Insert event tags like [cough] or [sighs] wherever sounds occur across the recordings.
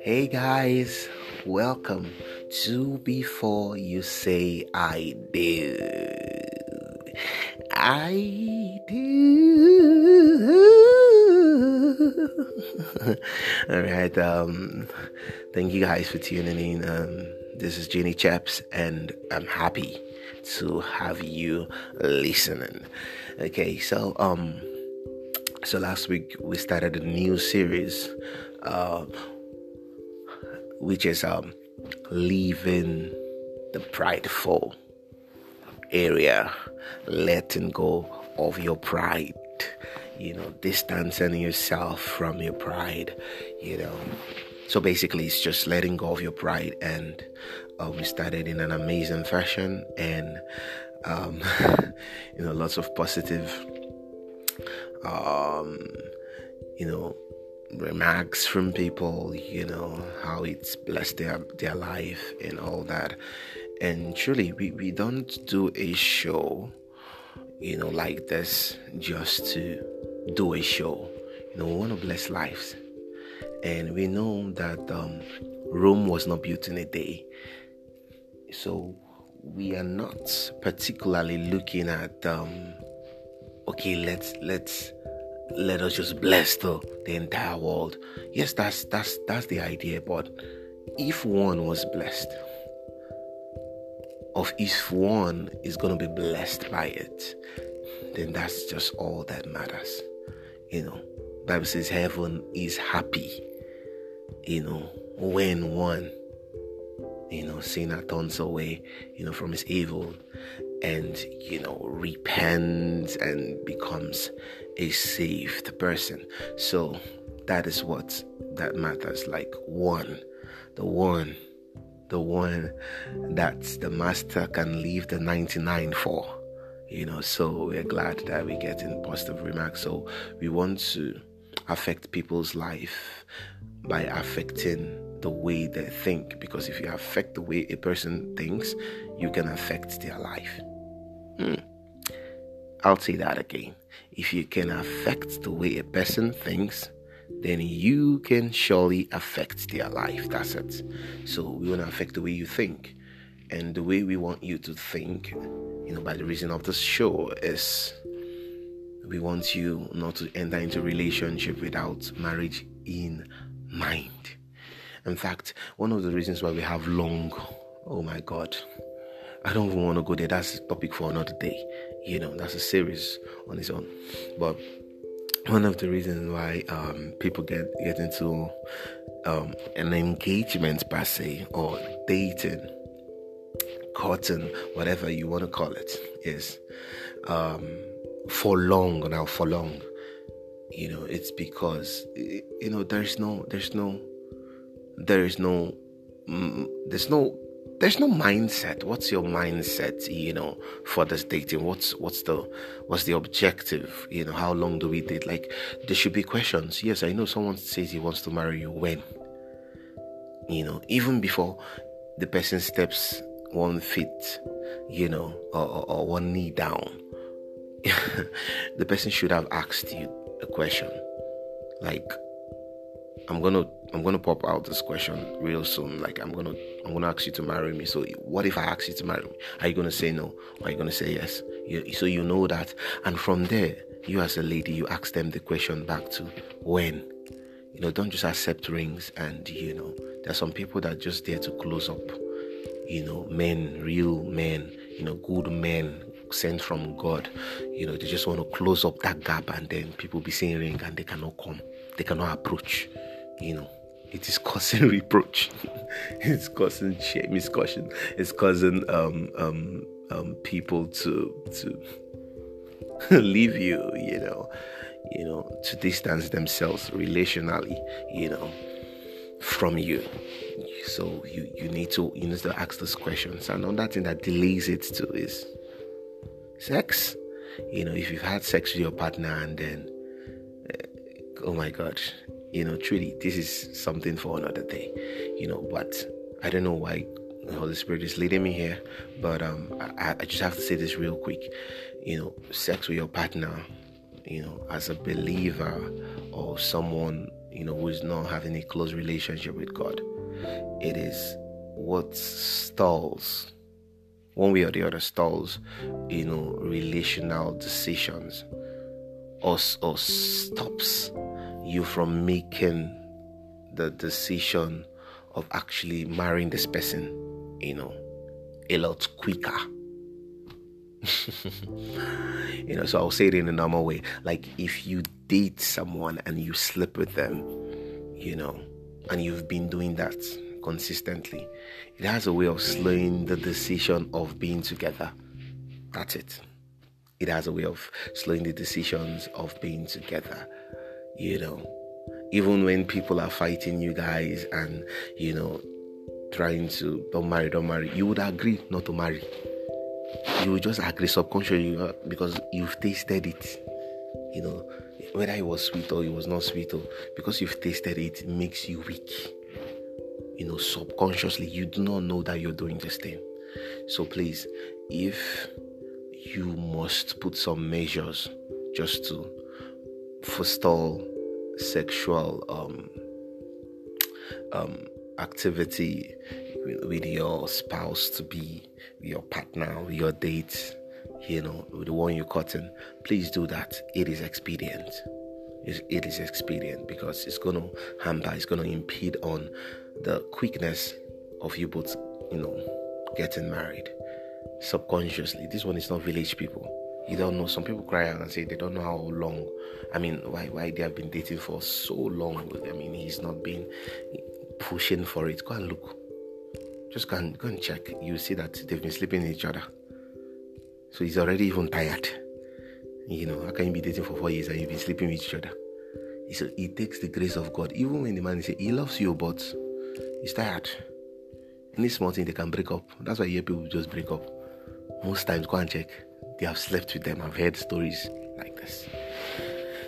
Hey guys, welcome to Before You Say I Do. I do. [laughs] All right, um, thank you guys for tuning in. Um, this is Jenny Chaps, and I'm happy to have you listening. Okay, so um, so last week we started a new series. Uh, which is um, leaving the prideful area, letting go of your pride, you know, distancing yourself from your pride, you know. So basically, it's just letting go of your pride, and uh, we started in an amazing fashion, and um, [laughs] you know, lots of positive, um, you know, remarks from people, you know, how it's blessed their their life and all that. And truly we, we don't do a show, you know, like this just to do a show. You know, we want to bless lives. And we know that um, Rome was not built in a day. So we are not particularly looking at um, okay, let's let's let us just bless the, the entire world. Yes, that's that's that's the idea, but if one was blessed, of if one is gonna be blessed by it, then that's just all that matters. You know, Bible says heaven is happy, you know, when one, you know, sinner turns away, you know, from his evil and you know repents and becomes a saved person. So that is what that matters like one the one the one that the master can leave the 99 for you know. So we're glad that we're getting positive remarks. So we want to affect people's life by affecting the way they think. Because if you affect the way a person thinks you can affect their life. Hmm. i'll say that again. If you can affect the way a person thinks then you can surely affect their life. That's it. So we want to affect the way you think. And the way we want you to think you know by the reason of this show is we want you not to enter into relationship without marriage in mind in fact, one of the reasons why we have long, oh my God, I don't even want to go there. That's a topic for another day. You know, that's a series on its own. But one of the reasons why um, people get get into um, an engagement per se or dating, courting, whatever you want to call it, is um, for long now for long. You know, it's because you know there's no there's no there is no mm, there's no there's no mindset. What's your mindset you know for this dating? What's what's the what's the objective? You know how long do we date? Like there should be questions. Yes i know someone says he wants to marry you when? You know even before the person steps one feet you know or, or, or one knee down [laughs] the person should have asked you a question like I'm gonna I'm gonna pop out this question real soon. Like I'm gonna I'm gonna ask you to marry me. So what if I ask you to marry me? Are you gonna say no? Or are you gonna say yes? You, so you know that, and from there, you as a lady, you ask them the question back to when. You know, don't just accept rings. And you know, there's some people that just there to close up. You know, men, real men. You know, good men sent from God. You know, they just want to close up that gap, and then people be saying ring, and they cannot come. They cannot approach you know, it is causing [laughs] reproach. it's causing shame. It's causing it's causing um, um, um, people to to [laughs] leave you. You know, you know, to distance themselves relationally. You know, from you. So you you need to you need to ask those questions. Another thing that delays it too is sex. You know, if you've had sex with your partner and then, uh, oh my God, you know, truly, this is something for another day, you know. But I don't know why the Holy Spirit is leading me here, but um, I, I just have to say this real quick. You know, sex with your partner you know, as a believer or someone, you know, who is not having a close relationship with God. It is what stalls, one way or the other, stalls, you know, relational decisions or, or stops you from making the decision of actually marrying this person, you know, a lot quicker. [laughs] you know, so I'll say it in a normal way. Like if you date someone and you sleep with them, you know, and you've been doing that consistently, it has a way of slowing the decision of being together. That's it. It has a way of slowing the decisions of being together. You know, even when people are fighting you guys and, you know, trying to don't marry, don't marry, you would agree not to marry. You would just agree subconsciously uh, because you've tasted it. You know, whether it was sweet or it was not sweet, or because you've tasted it, it makes you weak. You know, subconsciously, you do not know that you're doing this thing. So please, if you must put some measures just to forestall sexual um, um, activity with, your spouse to be, your partner, your date, you know, the one you're cutting, please do that. It is expedient. It is expedient because it's going to hamper, it's going to impede on the quickness of you both, you know, getting married subconsciously. This one is not village people. You don't know. Some people cry out and say they don't know how long. I mean, why why they have been dating for so long. I mean, he's not been pushing for it. Go and look. Just go and go and check. You see that they've been sleeping each other. So he's already even tired. You know, how can you be dating for four years and you've been sleeping with each other? He said it takes the grace of God. Even when the man say he loves you, but he's tired. Any small thing they can break up. That's why you hear people just break up. Most times, go and check. They have slept with them. I've heard stories like this.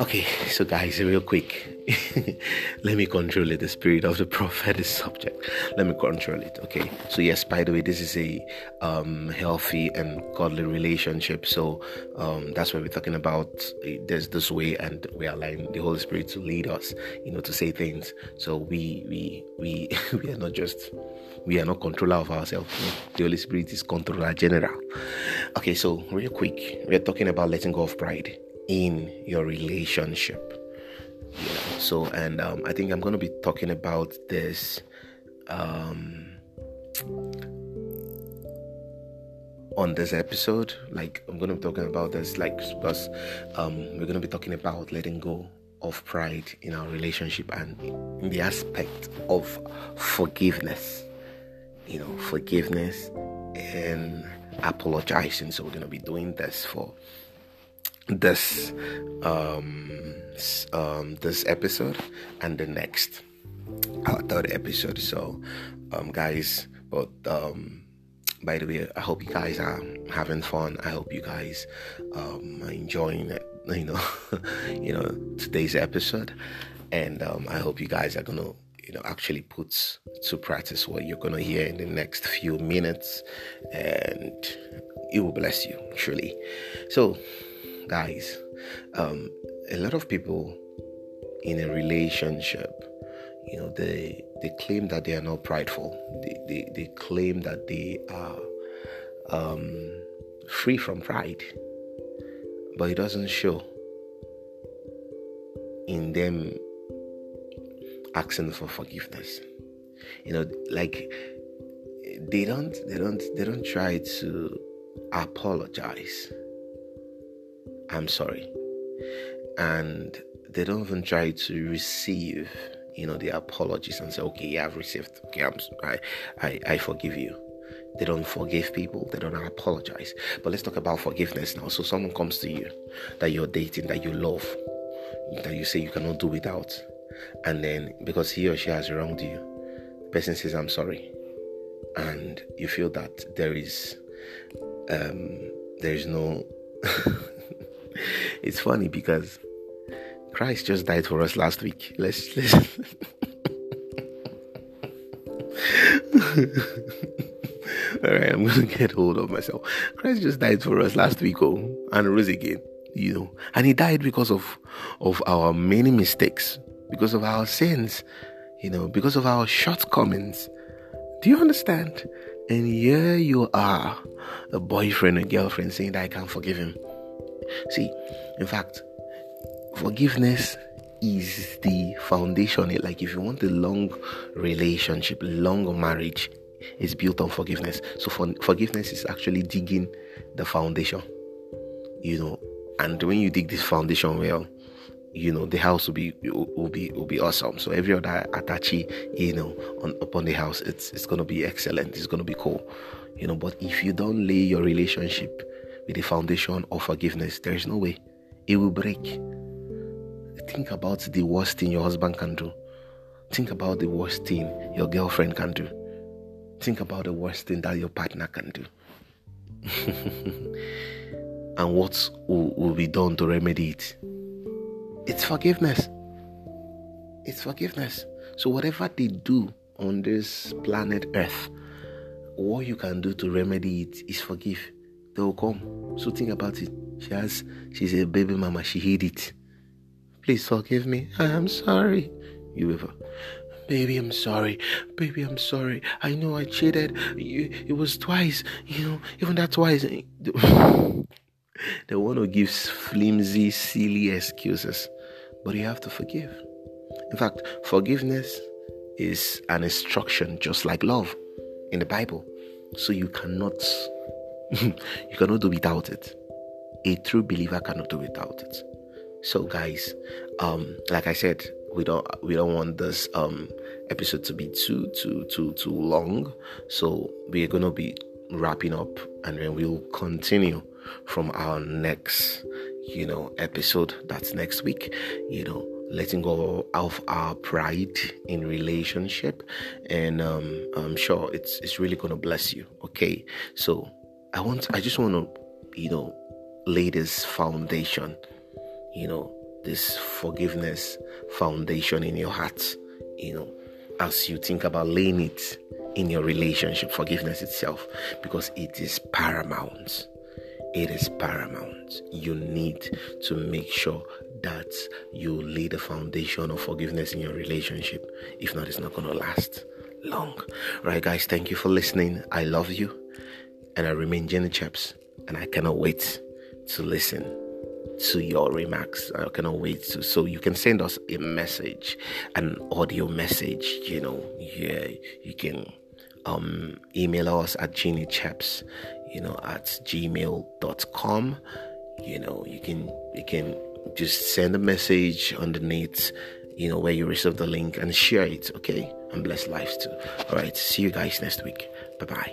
Okay, so guys, real quick, [laughs] let me control it. The spirit of the prophet is subject. Let me control it. Okay. So yes, by the way, this is a um, healthy and godly relationship. So um, that's what we're talking about. There's this way, and we align the Holy Spirit to lead us. You know, to say things. So we we we [laughs] we are not just we are not controller of ourselves. The Holy Spirit is controller general. Okay, so real quick, we are talking about letting go of pride in your relationship. Yeah. So, and um, I think I'm going to be talking about this um, on this episode. Like, I'm going to be talking about this, like, because um, we're going to be talking about letting go of pride in our relationship and in the aspect of forgiveness you know, forgiveness and apologizing. So we're going to be doing this for this um, um this episode and the next our third episode. So um guys but um by the way i hope you guys are having fun. I hope you guys um are enjoying it you know [laughs] you know today's episode. And um i hope you guys are gonna you know actually put to practice what you're to hear in the next few minutes. And it will bless you truly. So guys um, a lot of people in a relationship you know they they claim that they are not prideful they they, they claim that they are um, free from pride but it doesn't show in them asking for forgiveness. You know, like they don't they don't they don't try to apologize. I'm sorry. And they don't even try to receive, you know, the apologies and say, okay, I've received. Okay, I'm, I, I, I forgive you. They don't forgive people. They don't apologize. But let's talk about forgiveness now. So someone comes to you that you're dating, that you love, that you say you cannot do without and then because he or she has wronged you, the person says, I'm sorry. And you feel that there is um there is no [laughs] [laughs] it's funny because Christ just died for us last week. Let's let's [laughs] All right, I'm gonna get hold of myself. Christ just died for us last week, oh, and rose again. you know, and he died because of of our many mistakes, because of our sins, you know, because of our shortcomings. Do you understand? And here you are, a boyfriend and girlfriend saying that I can't forgive him. See, in fact, forgiveness is the foundation. Like if you want a long relationship, long marriage, is built on forgiveness. So for, forgiveness is actually digging the foundation. You know, and when you dig this foundation well, you know the house will be will be will be awesome. So every other attache, you know, on upon the house, it's it's gonna be excellent. It's gonna be cool, you know. But if you don't lay your relationship with the foundation of forgiveness, there is no way it will break. Think about the worst thing your husband can do. Think about the worst thing your girlfriend can do. Think about the worst thing that your partner can do. [laughs] and what will, will be done to remedy it? It's forgiveness. It's forgiveness. So, whatever they do on this planet Earth, what you can do to remedy it is forgive. They will come. So, think about it. She has, she's a baby mama. She hid it. Please forgive me. I am sorry. You ever? Baby, I'm sorry. Baby, I'm sorry. I know I cheated. It was twice. You know, even that twice. [sighs] they want to give flimsy, silly excuses. But you have to forgive. In fact, forgiveness is an instruction just like love in the Bible. So you cannot [laughs] you cannot do without it. A true believer cannot do without it. So guys, um, like I said, we don't we don't want this um episode to be too too too too long. So we're gonna be wrapping up and then we'll continue from our next, you know, episode. That's next week, you know, letting go of our pride in relationship. And um, I'm sure it's it's really gonna bless you. Okay. So I want I just wanna, you know, lay this foundation, you know, this forgiveness foundation in your heart, you know, as you think about laying it in your relationship, forgiveness itself, because it is paramount it is paramount. You need to make sure that you lay the foundation of forgiveness in your relationship. If not, it's not going to last long. Right, guys, thank you for listening. I love you. And I remain Jenny Chaps. And I cannot wait to listen to your remarks. I cannot wait to. So you can send us a message, an audio message. You know, yeah, you can um, email us at Jenny Chaps you know, at gmail.com. You know, you can you can just send a message underneath, you know, where you receive the link and share it, okay? And bless lives too. All right, see you guys next week. Bye bye.